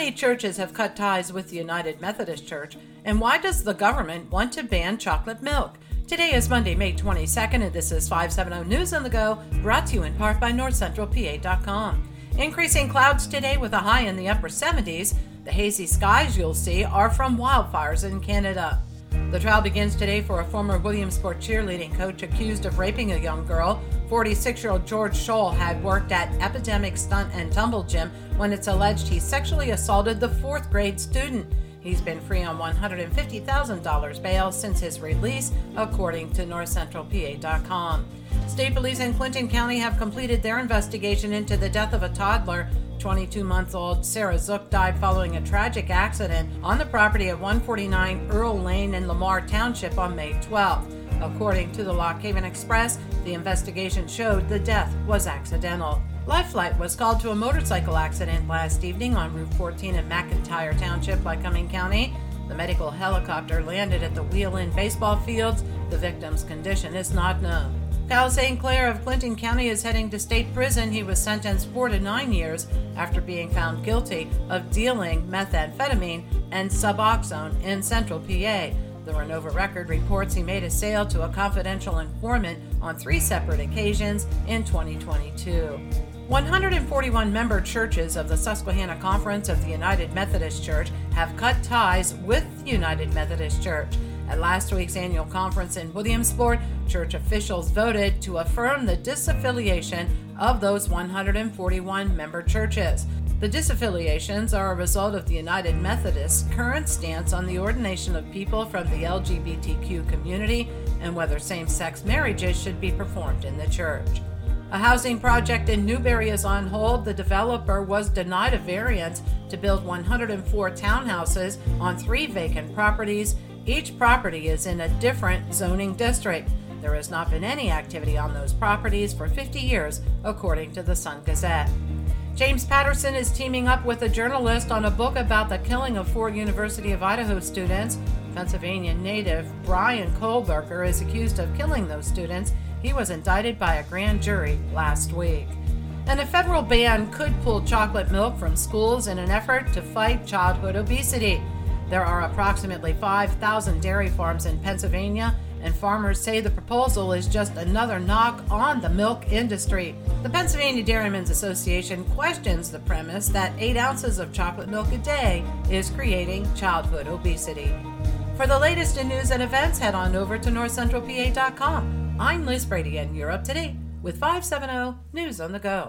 many churches have cut ties with the United Methodist Church? And why does the government want to ban chocolate milk? Today is Monday, May 22nd, and this is 570 News on the Go, brought to you in part by NorthCentralPA.com. Increasing clouds today with a high in the upper 70s. The hazy skies you'll see are from wildfires in Canada. The trial begins today for a former Williamsport cheerleading coach accused of raping a young girl. 46 year old George Scholl had worked at Epidemic Stunt and Tumble Gym when it's alleged he sexually assaulted the fourth grade student. He's been free on $150,000 bail since his release, according to NorthCentralPA.com. State police in Clinton County have completed their investigation into the death of a toddler 22 month old Sarah Zook died following a tragic accident on the property at 149 Earl Lane in Lamar Township on May 12th. According to the Lock Haven Express, the investigation showed the death was accidental. Life Flight was called to a motorcycle accident last evening on Route 14 in McIntyre Township, Lycoming County. The medical helicopter landed at the Wheel Inn baseball fields. The victim's condition is not known. Cal St. Clair of Clinton County is heading to state prison. He was sentenced four to nine years after being found guilty of dealing methamphetamine and Suboxone in central PA. The Renovo Record reports he made a sale to a confidential informant on three separate occasions in 2022. 141 member churches of the Susquehanna Conference of the United Methodist Church have cut ties with the United Methodist Church. At last week's annual conference in Williamsport, church officials voted to affirm the disaffiliation of those 141 member churches. The disaffiliations are a result of the United Methodists' current stance on the ordination of people from the LGBTQ community and whether same sex marriages should be performed in the church. A housing project in Newberry is on hold. The developer was denied a variance to build 104 townhouses on three vacant properties each property is in a different zoning district. There has not been any activity on those properties for 50 years, according to the Sun Gazette. James Patterson is teaming up with a journalist on a book about the killing of four University of Idaho students. Pennsylvania native Bryan Kohberger is accused of killing those students. He was indicted by a grand jury last week. And a federal ban could pull chocolate milk from schools in an effort to fight childhood obesity. There are approximately 5,000 dairy farms in Pennsylvania, and farmers say the proposal is just another knock on the milk industry. The Pennsylvania Dairymen's Association questions the premise that 8 ounces of chocolate milk a day is creating childhood obesity. For the latest in news and events, head on over to northcentralpa.com. I'm Liz Brady in Europe today with 570 News on the Go.